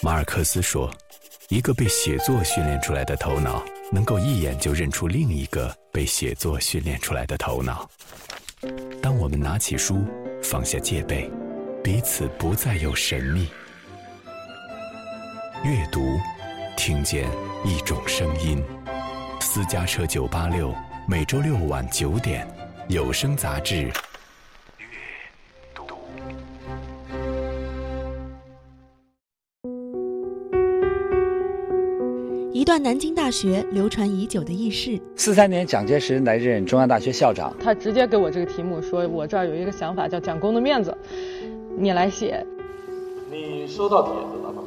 马尔克斯说：“一个被写作训练出来的头脑，能够一眼就认出另一个被写作训练出来的头脑。当我们拿起书，放下戒备，彼此不再有神秘。阅读，听见一种声音。私家车九八六，每周六晚九点，有声杂志。”段南京大学流传已久的轶事。四三年，蒋介石来任中央大学校长，他直接给我这个题目，说我这儿有一个想法，叫蒋公的面子，你来写。你收到帖子了吗？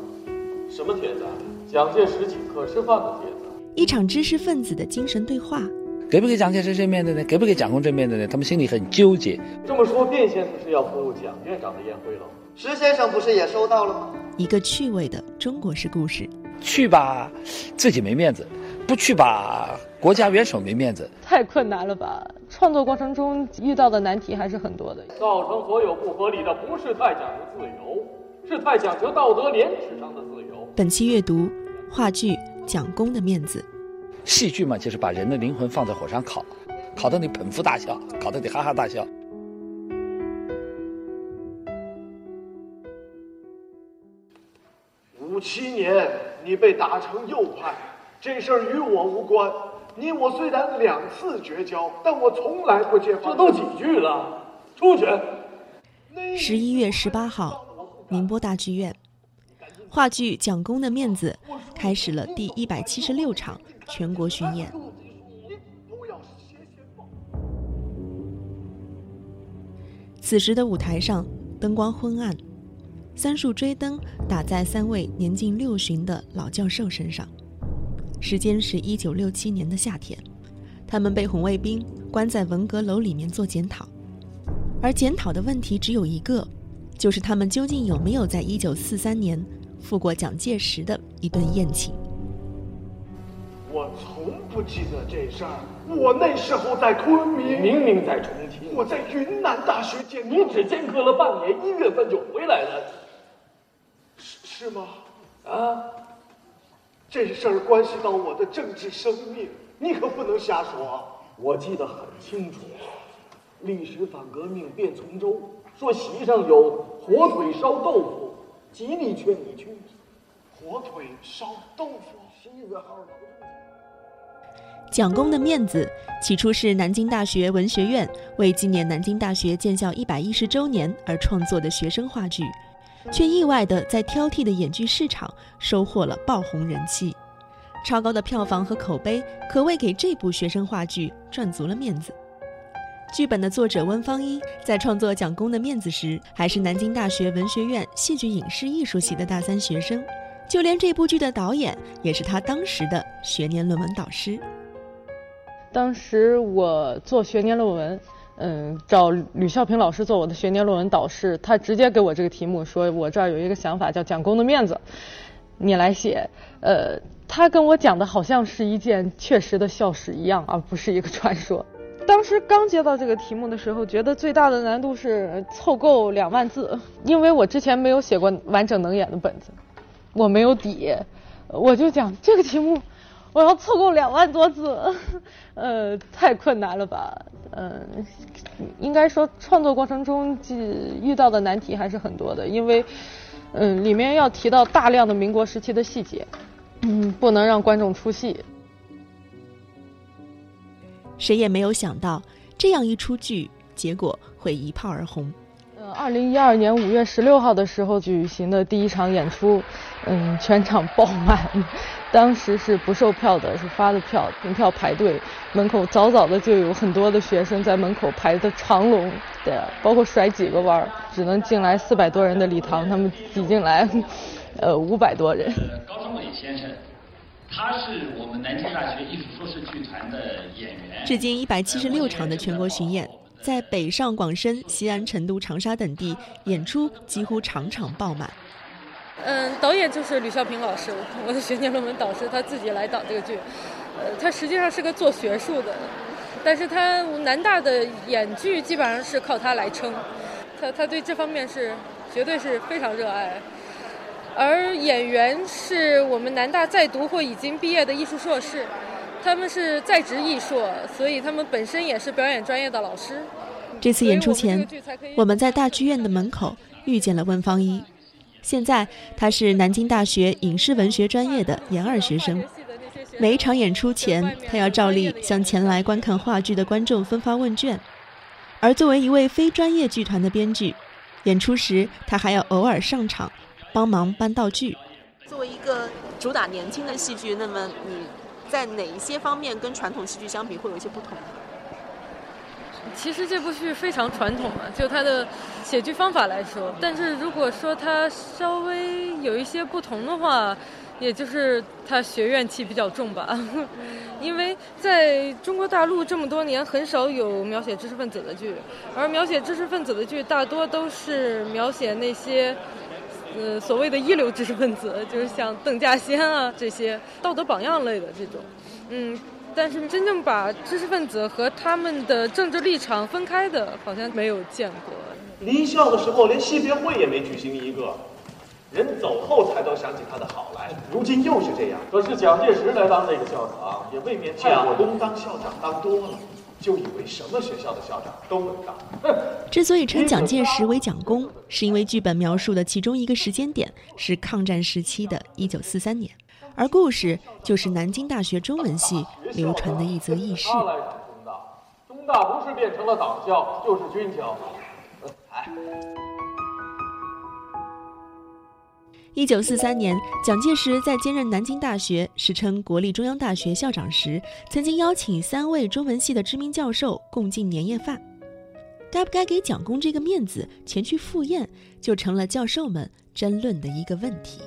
什么帖子？蒋介石请客吃饭的帖子。一场知识分子的精神对话。给不给蒋介石这面子呢？给不给蒋公这面子呢？他们心里很纠结。这么说，卞先生是要赴蒋院长的宴会了？石先生不是也收到了吗？一个趣味的中国式故事。去吧，自己没面子；不去吧，国家元首没面子。太困难了吧？创作过程中遇到的难题还是很多的。造成所有不合理的不是太讲究自由，是太讲究道德廉耻上的自由。本期阅读话剧《蒋公的面子》。戏剧嘛，就是把人的灵魂放在火上烤，烤得你捧腹大笑，烤得你哈哈大笑。五七年，你被打成右派，这事儿与我无关。你我虽然两次绝交，但我从来不揭发。这都几句了，出去。十一月十八号，宁波大剧院，话剧《蒋公的面子》开始了第一百七十六场全国巡演。此时的舞台上灯光昏暗。三束追灯打在三位年近六旬的老教授身上。时间是一九六七年的夏天，他们被红卫兵关在文革楼里面做检讨，而检讨的问题只有一个，就是他们究竟有没有在一九四三年赴过蒋介石的一顿宴请。我从不记得这事儿。我那时候在昆明，明明在重庆。我在云南大学见你，只间隔了半年，一月份就回来了。是吗？啊，这事儿关系到我的政治生命，你可不能瞎说。我记得很清楚，历史反革命便从周，说席上有火腿烧豆腐，极力劝你去。火腿烧豆腐，十一号。蒋公的面子，起初是南京大学文学院为纪念南京大学建校一百一十周年而创作的学生话剧。却意外地在挑剔的演剧市场收获了爆红人气，超高的票房和口碑可谓给这部学生话剧赚足了面子。剧本的作者温方一在创作《蒋公的面子》时，还是南京大学文学院戏剧影视艺术系的大三学生，就连这部剧的导演也是他当时的学年论文导师。当时我做学年论文。嗯，找吕孝平老师做我的学年论文导师，他直接给我这个题目，说我这儿有一个想法叫蒋公的面子，你来写。呃，他跟我讲的好像是一件确实的校史一样，而不是一个传说。当时刚接到这个题目的时候，觉得最大的难度是凑够两万字，因为我之前没有写过完整能演的本子，我没有底，我就讲这个题目。我要凑够两万多字，呃，太困难了吧？嗯，应该说创作过程中遇到的难题还是很多的，因为，嗯，里面要提到大量的民国时期的细节，嗯，不能让观众出戏。谁也没有想到，这样一出剧，结果会一炮而红。呃，二零一二年五月十六号的时候举行的第一场演出，嗯，全场爆满。当时是不售票的，是发的票，凭票排队，门口早早的就有很多的学生在门口排的长龙，对，包括甩几个弯儿，只能进来四百多人的礼堂，他们挤进来，呃，五百多人。高昌伟先生，他是我们南京大学艺术硕士剧团的演员。至今一百七十六场的全国巡演，在北上广深、西安、成都、长沙等地演出几乎场场爆满。嗯，导演就是吕孝平老师，我的学年论文导师，他自己来导这个剧。呃，他实际上是个做学术的，但是他南大的演剧基本上是靠他来撑，他他对这方面是绝对是非常热爱。而演员是我们南大在读或已经毕业的艺术硕士，他们是在职艺硕，所以他们本身也是表演专业的老师。这次演出前，我们在大剧院的门口遇见了温芳一。现在他是南京大学影视文学专业的研二学生。每一场演出前，他要照例向前来观看话剧的观众分发问卷。而作为一位非专业剧团的编剧，演出时他还要偶尔上场帮忙搬道具。作为一个主打年轻的戏剧，那么你在哪一些方面跟传统戏剧相比会有一些不同？其实这部剧非常传统嘛，就它的写剧方法来说。但是如果说它稍微有一些不同的话，也就是它学院气比较重吧。因为在中国大陆这么多年，很少有描写知识分子的剧，而描写知识分子的剧大多都是描写那些，呃，所谓的一流知识分子，就是像邓稼先啊这些道德榜样类的这种，嗯。但是真正把知识分子和他们的政治立场分开的，好像没有见过。离校的时候连惜别会也没举行一个，人走后才都想起他的好来。如今又是这样。可是蒋介石来当这个校长，也未免蒋公当校长当多了，就以为什么学校的校长都能当。之所以称蒋介石为蒋公，是因为剧本描述的其中一个时间点是抗战时期的一九四三年。而故事就是南京大学中文系流传的一则轶事。中大，不是变成了党校，就是军校。一九四三年，蒋介石在兼任南京大学（时称国立中央大学）校长时，曾经邀请三位中文系的知名教授共进年夜饭。该不该给蒋公这个面子前去赴宴，就成了教授们争论的一个问题。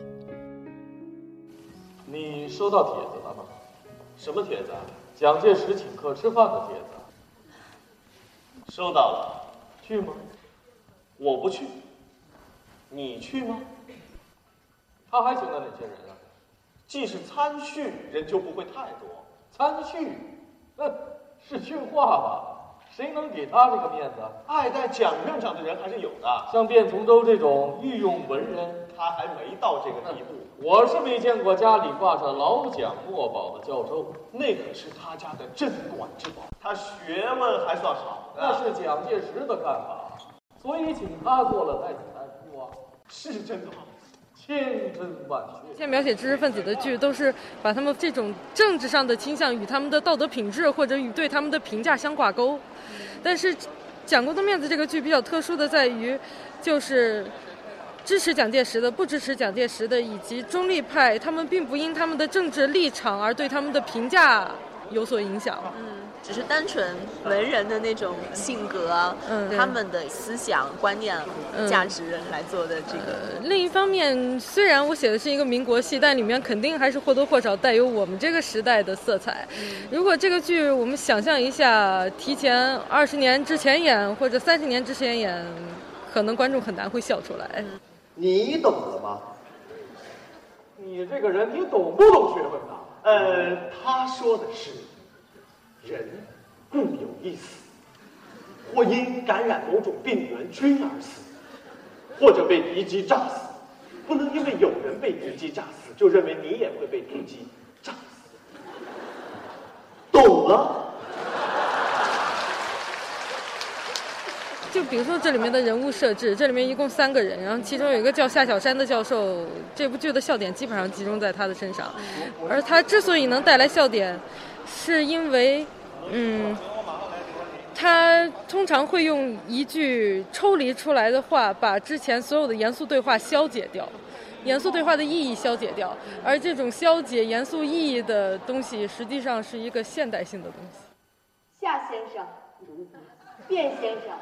你收到帖子了吗？什么帖子？蒋介石请客吃饭的帖子。收到了，去吗？我不去。你去吗？他还请了哪些人啊？既是参叙，人就不会太多。参叙？哼，是训话吧？谁能给他这个面子？爱戴蒋院长的人还是有的，像卞从周这种御用文人，他还没到这个地步。我是没见过家里挂着老蒋墨宝的教授，那可是他家的镇馆之宝。他学问还算好，那是蒋介石的看法，所以请他做了太子太傅啊，是真的吗？千真万确。现在描写知识分子的剧，都是把他们这种政治上的倾向与他们的道德品质或者与对他们的评价相挂钩。但是，蒋公的面子这个剧比较特殊的在于，就是支持蒋介石的、不支持蒋介石的以及中立派，他们并不因他们的政治立场而对他们的评价有所影响。嗯。只是单纯文人的那种性格，嗯，他们的思想观念、价值来做的这个。另一方面，虽然我写的是一个民国戏，但里面肯定还是或多或少带有我们这个时代的色彩。如果这个剧我们想象一下，提前二十年之前演或者三十年之前演，可能观众很难会笑出来。你懂了吗？你这个人，你懂不懂学问呐？呃，他说的是。人固有一死，或因感染某种病原菌而死，或者被敌机炸死。不能因为有人被敌机炸死，就认为你也会被敌机炸死。懂了？就比如说这里面的人物设置，这里面一共三个人，然后其中有一个叫夏小山的教授，这部剧的笑点基本上集中在他的身上，而他之所以能带来笑点。是因为，嗯，他通常会用一句抽离出来的话，把之前所有的严肃对话消解掉，严肃对话的意义消解掉。而这种消解严肃意义的东西，实际上是一个现代性的东西。夏先生，卞先生，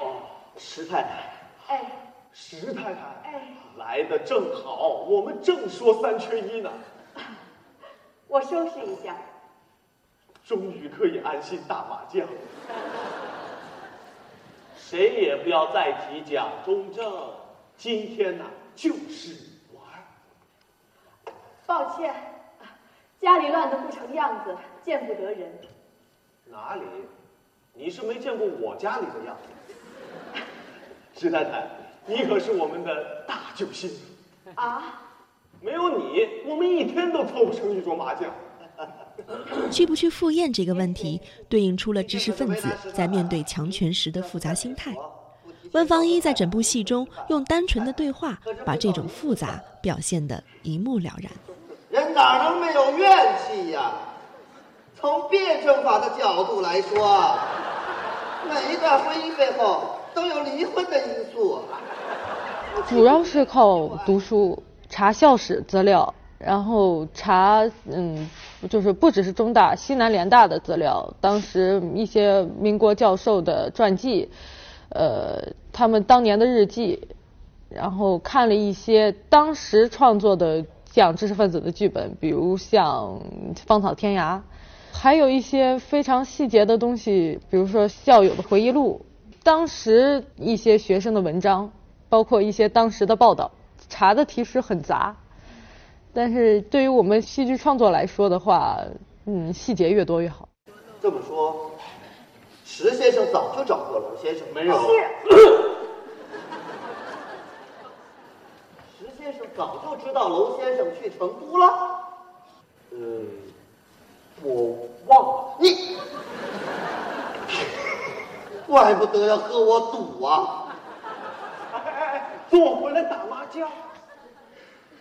哦，石太太，哎。石太太，哎，来的正好，我们正说三缺一呢。我收拾一下。终于可以安心打麻将。谁也不要再提蒋中正，今天呢就是玩。抱歉，家里乱得不成样子，见不得人。哪里？你是没见过我家里的样子。石太太，你可是我们的大救星啊！没有你，我们一天都凑不成一桌麻将。去不去赴宴这个问题，对应出了知识分子在面对强权时的复杂心态。温芳一在整部戏中用单纯的对话，把这种复杂表现得一目了然。人哪能没有怨气呀？从辩证法的角度来说，每一段婚姻背后都有离婚的因素。主要是靠读书、查校史资料，然后查嗯，就是不只是中大、西南联大的资料，当时一些民国教授的传记。呃，他们当年的日记，然后看了一些当时创作的讲知识分子的剧本，比如像《芳草天涯》，还有一些非常细节的东西，比如说校友的回忆录，当时一些学生的文章，包括一些当时的报道，查的其实很杂，但是对于我们戏剧创作来说的话，嗯，细节越多越好。这么说。石先生早就找过龙先生，没有。石先生早就知道娄先生去成都了。嗯，我忘了。你，怪不得要和我赌啊！坐回来打麻将。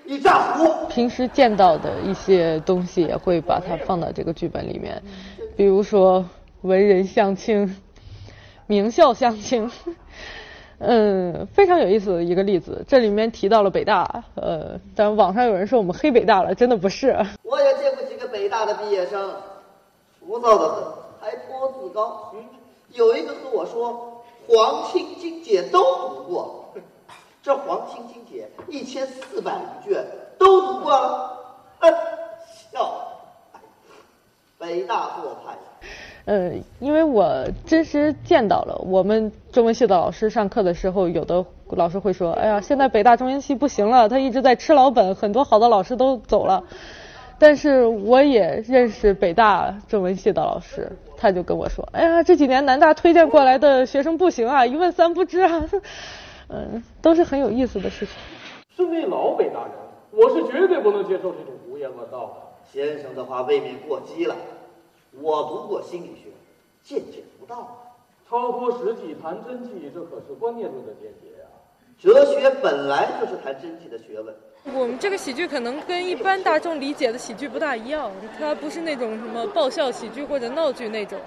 你诈糊。平时见到的一些东西也会把它放到这个剧本里面，比如说。文人相亲，名校相亲，嗯，非常有意思的一个例子。这里面提到了北大，呃，但网上有人说我们黑北大了，真的不是。我也见过北大的毕业生，浮躁的很，还颇自高。嗯有一个和我说，黄清金姐都读过，这黄清金姐一千四百余卷都读过了，笑，北大做派。呃，因为我真实见到了，我们中文系的老师上课的时候，有的老师会说：“哎呀，现在北大中文系不行了，他一直在吃老本，很多好的老师都走了。”但是我也认识北大中文系的老师，他就跟我说：“哎呀，这几年南大推荐过来的学生不行啊，一问三不知啊。”嗯，都是很有意思的事情。身为老北大人，我是绝对不能接受这种胡言乱道的。先生的话未免过激了。我读过心理学，见解不到啊。超脱实际谈真谛，这可是观念论的见解啊。哲学本来就是谈真谛的学问。我们这个喜剧可能跟一般大众理解的喜剧不大一样，它不是那种什么爆笑喜剧或者闹剧那种。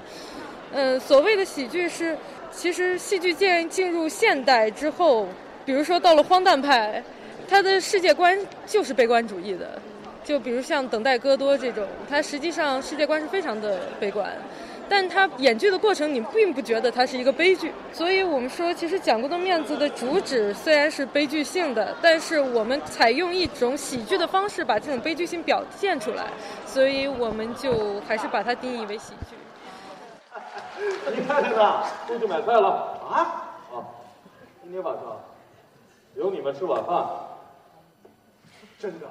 嗯，所谓的喜剧是，其实戏剧界进入现代之后，比如说到了荒诞派，它的世界观就是悲观主义的。就比如像《等待戈多》这种，它实际上世界观是非常的悲观，但他演剧的过程你并不觉得它是一个悲剧。所以我们说，其实《蒋公的面子》的主旨虽然是悲剧性的，但是我们采用一种喜剧的方式把这种悲剧性表现出来，所以我们就还是把它定义为喜剧。你太太呢？出去买菜了啊？啊，今天晚上留你们吃晚饭。真的。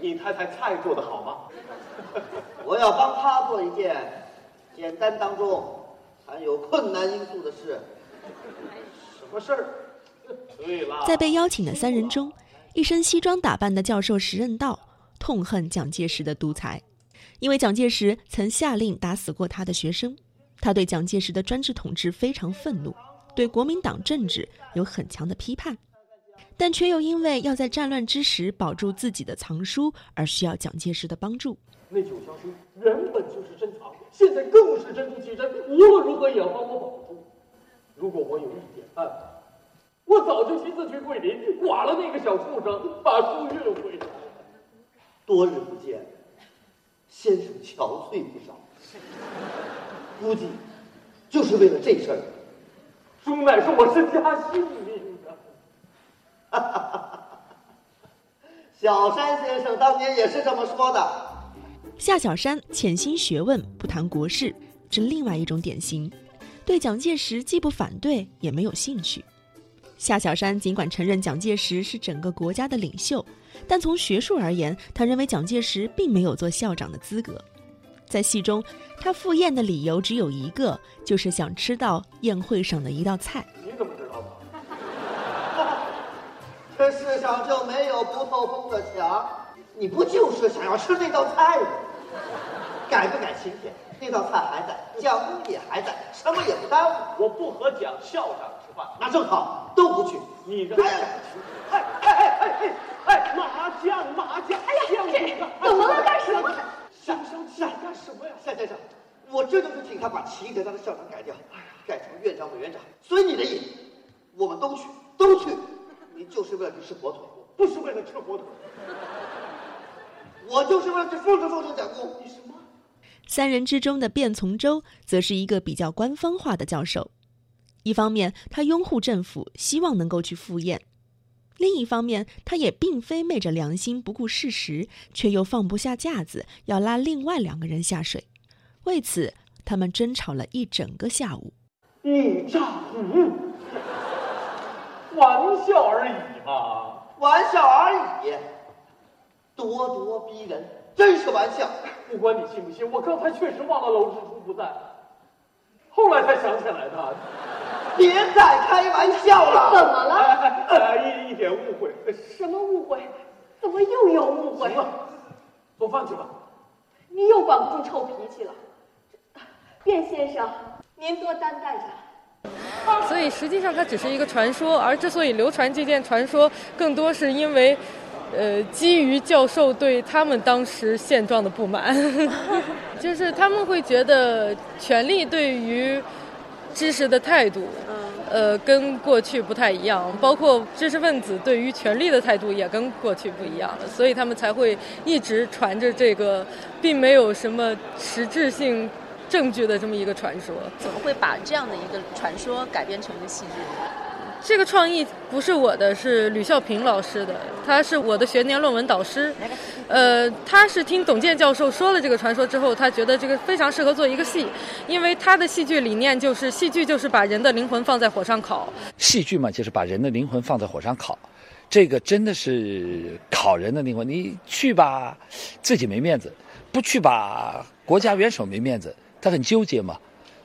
你太太菜做的好吗？我要帮她做一件简单当中含有困难因素的事。什么事儿？对了，在被邀请的三人中，一身西装打扮的教授石任道痛恨蒋介石的独裁，因为蒋介石曾下令打死过他的学生。他对蒋介石的专制统治非常愤怒，对国民党政治有很强的批判。但却又因为要在战乱之时保住自己的藏书，而需要蒋介石的帮助。那九箱书原本就是珍藏，现在更是珍珠奇珍，无论如何也要帮我保住。如果我有一点办法，我早就亲自去桂林，剐了那个小畜生，把书运回来。多日不见，先生憔悴不少，估计就是为了这事儿。书乃是我身家性命。小山先生当年也是这么说的。夏小山潜心学问，不谈国事，是另外一种典型。对蒋介石既不反对，也没有兴趣。夏小山尽管承认蒋介石是整个国家的领袖，但从学术而言，他认为蒋介石并没有做校长的资格。在戏中，他赴宴的理由只有一个，就是想吃到宴会上的一道菜。上就没有不透风的墙。你不就是想要吃那道菜吗？改不改请帖？那道菜还在，蒋公也还在，什么也不耽误。我不和蒋校长吃饭，那正好，都不去。你让蒋去。哎哎哎哎哎哎，麻将麻将！哎呀，这怎么了？干什么？想想想干什么呀？夏先生，我这就是请他把齐德章的校长改掉，改成院长委员长。随你的意，我们都去，都去。你就是为了去吃火腿，不是为了吃火腿。我三人之中的卞从周，则是一个比较官方化的教授。一方面，他拥护政府，希望能够去赴宴；另一方面，他也并非昧着良心不顾事实，却又放不下架子，要拉另外两个人下水。为此，他们争吵了一整个下午。一丈五，玩笑而已嘛，玩笑而已。咄咄逼人，真是玩笑！不管你信不信，我刚才确实忘了娄支书不在，后来才想起来的。别再开玩笑了！怎么了？一一点误会。什么误会？怎么又有误会？行了，做饭去吧。你又管不住臭脾气了，卞先生，您多担待着。所以实际上它只是一个传说，而之所以流传这件传说，更多是因为。呃，基于教授对他们当时现状的不满 就是他们会觉得权力对于知识的态度，呃，跟过去不太一样，包括知识分子对于权力的态度也跟过去不一样，所以他们才会一直传着这个并没有什么实质性证据的这么一个传说。怎么会把这样的一个传说改编成一个戏剧？这个创意不是我的，是吕孝平老师的，他是我的学年论文导师。呃，他是听董健教授说了这个传说之后，他觉得这个非常适合做一个戏，因为他的戏剧理念就是戏剧就是把人的灵魂放在火上烤。戏剧嘛，就是把人的灵魂放在火上烤，这个真的是烤人的灵魂。你去吧，自己没面子；不去吧，国家元首没面子。他很纠结嘛，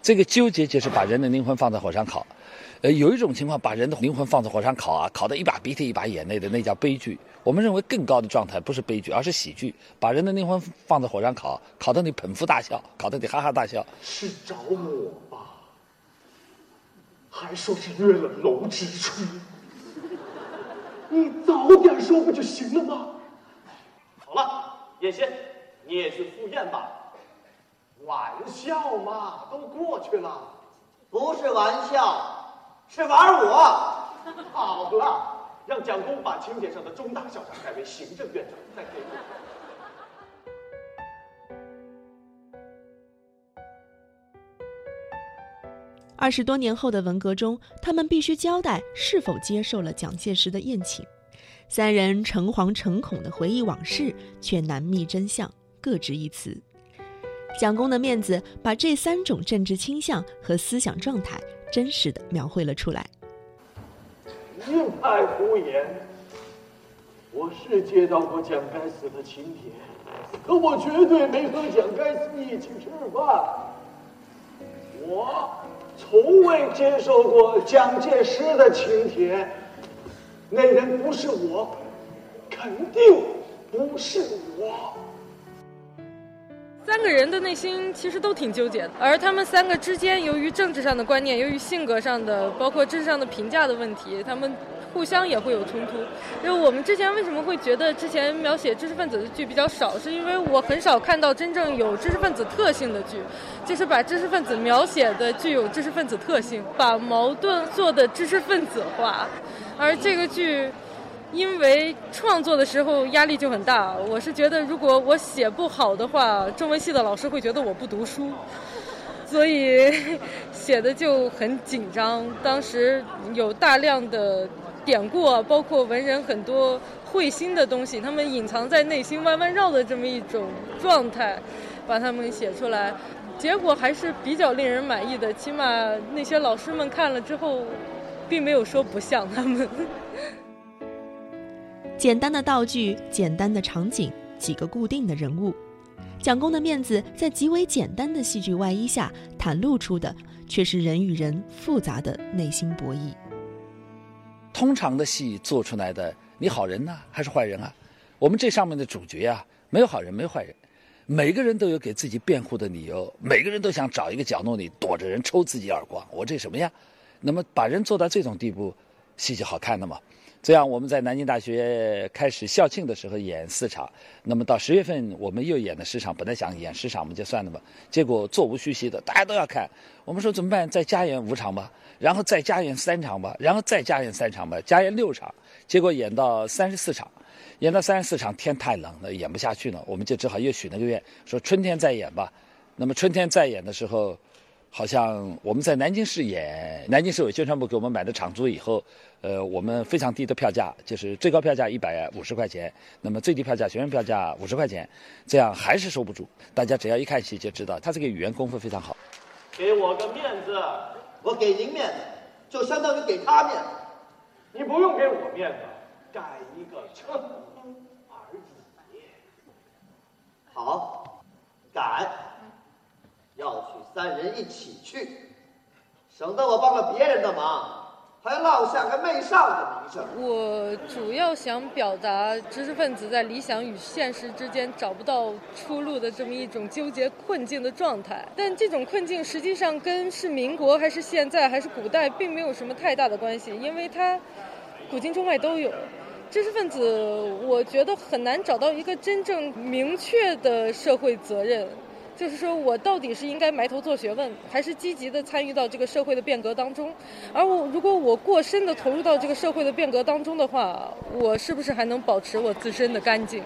这个纠结就是把人的灵魂放在火上烤。呃，有一种情况，把人的灵魂放在火上烤啊，烤得一把鼻涕一把眼泪的，那叫悲剧。我们认为更高的状态不是悲剧，而是喜剧。把人的灵魂放在火上烤，烤得你捧腹大笑，烤得你哈哈大笑。是找我吧？还说是约了楼之初，你早点说不就行了吗？好了，叶仙，你也去赴宴吧。玩笑嘛，都过去了，不是玩笑。是玩我，好了，让蒋公把请帖上的中大校长改为行政院长，再给我。二十多年后的文革中，他们必须交代是否接受了蒋介石的宴请。三人诚惶诚恐的回忆往事，却难觅真相，各执一词。蒋公的面子，把这三种政治倾向和思想状态。真实的描绘了出来。一派胡言！我是接到过蒋该死的请帖，可我绝对没和蒋该死一起吃饭。我从未接受过蒋介石的请帖，那人不是我，肯定不是我。三个人的内心其实都挺纠结的，而他们三个之间，由于政治上的观念，由于性格上的，包括知识上的评价的问题，他们互相也会有冲突。就我们之前为什么会觉得之前描写知识分子的剧比较少，是因为我很少看到真正有知识分子特性的剧，就是把知识分子描写的具有知识分子特性，把矛盾做的知识分子化，而这个剧。因为创作的时候压力就很大，我是觉得如果我写不好的话，中文系的老师会觉得我不读书，所以 写的就很紧张。当时有大量的典故啊，包括文人很多会心的东西，他们隐藏在内心弯弯绕的这么一种状态，把他们写出来，结果还是比较令人满意的。起码那些老师们看了之后，并没有说不像他们。简单的道具，简单的场景，几个固定的人物，蒋公的面子在极为简单的戏剧外衣下袒露出的，却是人与人复杂的内心博弈。通常的戏做出来的你好人呢还是坏人啊？我们这上面的主角啊，没有好人，没有坏人，每个人都有给自己辩护的理由，每个人都想找一个角落里躲着人抽自己耳光。我这什么呀？那么把人做到这种地步，戏就好看的嘛。这样，我们在南京大学开始校庆的时候演四场，那么到十月份我们又演了十场。本来想演十场我们就算了吧，结果座无虚席的，大家都要看。我们说怎么办？再加演五场吧，然后再加演三场吧，然后再加演三场吧，加演六场。结果演到三十四场，演到三十四场天太冷了，演不下去了，我们就只好又许了个愿，说春天再演吧。那么春天再演的时候。好像我们在南京市演，南京市委宣传部给我们买的场租以后，呃，我们非常低的票价，就是最高票价一百五十块钱，那么最低票价学生票价五十块钱，这样还是收不住。大家只要一看戏就知道，他这个语言功夫非常好。给我个面子，我给您面子，就相当于给他面子。你不用给我面子，改一个称呼而已。好，改。要去三人一起去，省得我帮了别人的忙，还落下个媚上的名声。我主要想表达知识分子在理想与现实之间找不到出路的这么一种纠结困境的状态。但这种困境实际上跟是民国还是现在还是古代并没有什么太大的关系，因为它古今中外都有。知识分子，我觉得很难找到一个真正明确的社会责任。就是说我到底是应该埋头做学问，还是积极的参与到这个社会的变革当中？而我如果我过深的投入到这个社会的变革当中的话，我是不是还能保持我自身的干净？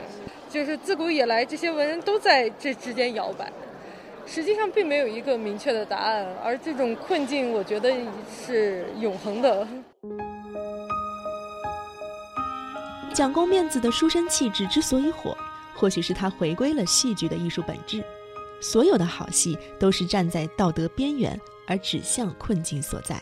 就是自古以来这些文人都在这之间摇摆，实际上并没有一个明确的答案。而这种困境，我觉得是永恒的。蒋公面子的书生气质之所以火，或许是他回归了戏剧的艺术本质。所有的好戏都是站在道德边缘而指向困境所在。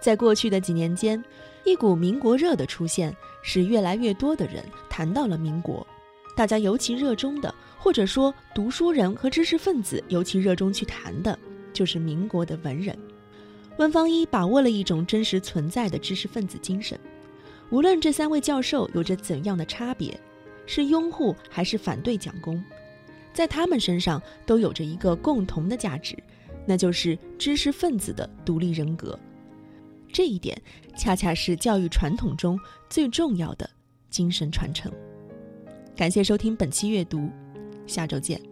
在过去的几年间，一股民国热的出现，使越来越多的人谈到了民国。大家尤其热衷的，或者说读书人和知识分子尤其热衷去谈的，就是民国的文人。温方一把握了一种真实存在的知识分子精神。无论这三位教授有着怎样的差别，是拥护还是反对蒋公。在他们身上都有着一个共同的价值，那就是知识分子的独立人格。这一点恰恰是教育传统中最重要的精神传承。感谢收听本期阅读，下周见。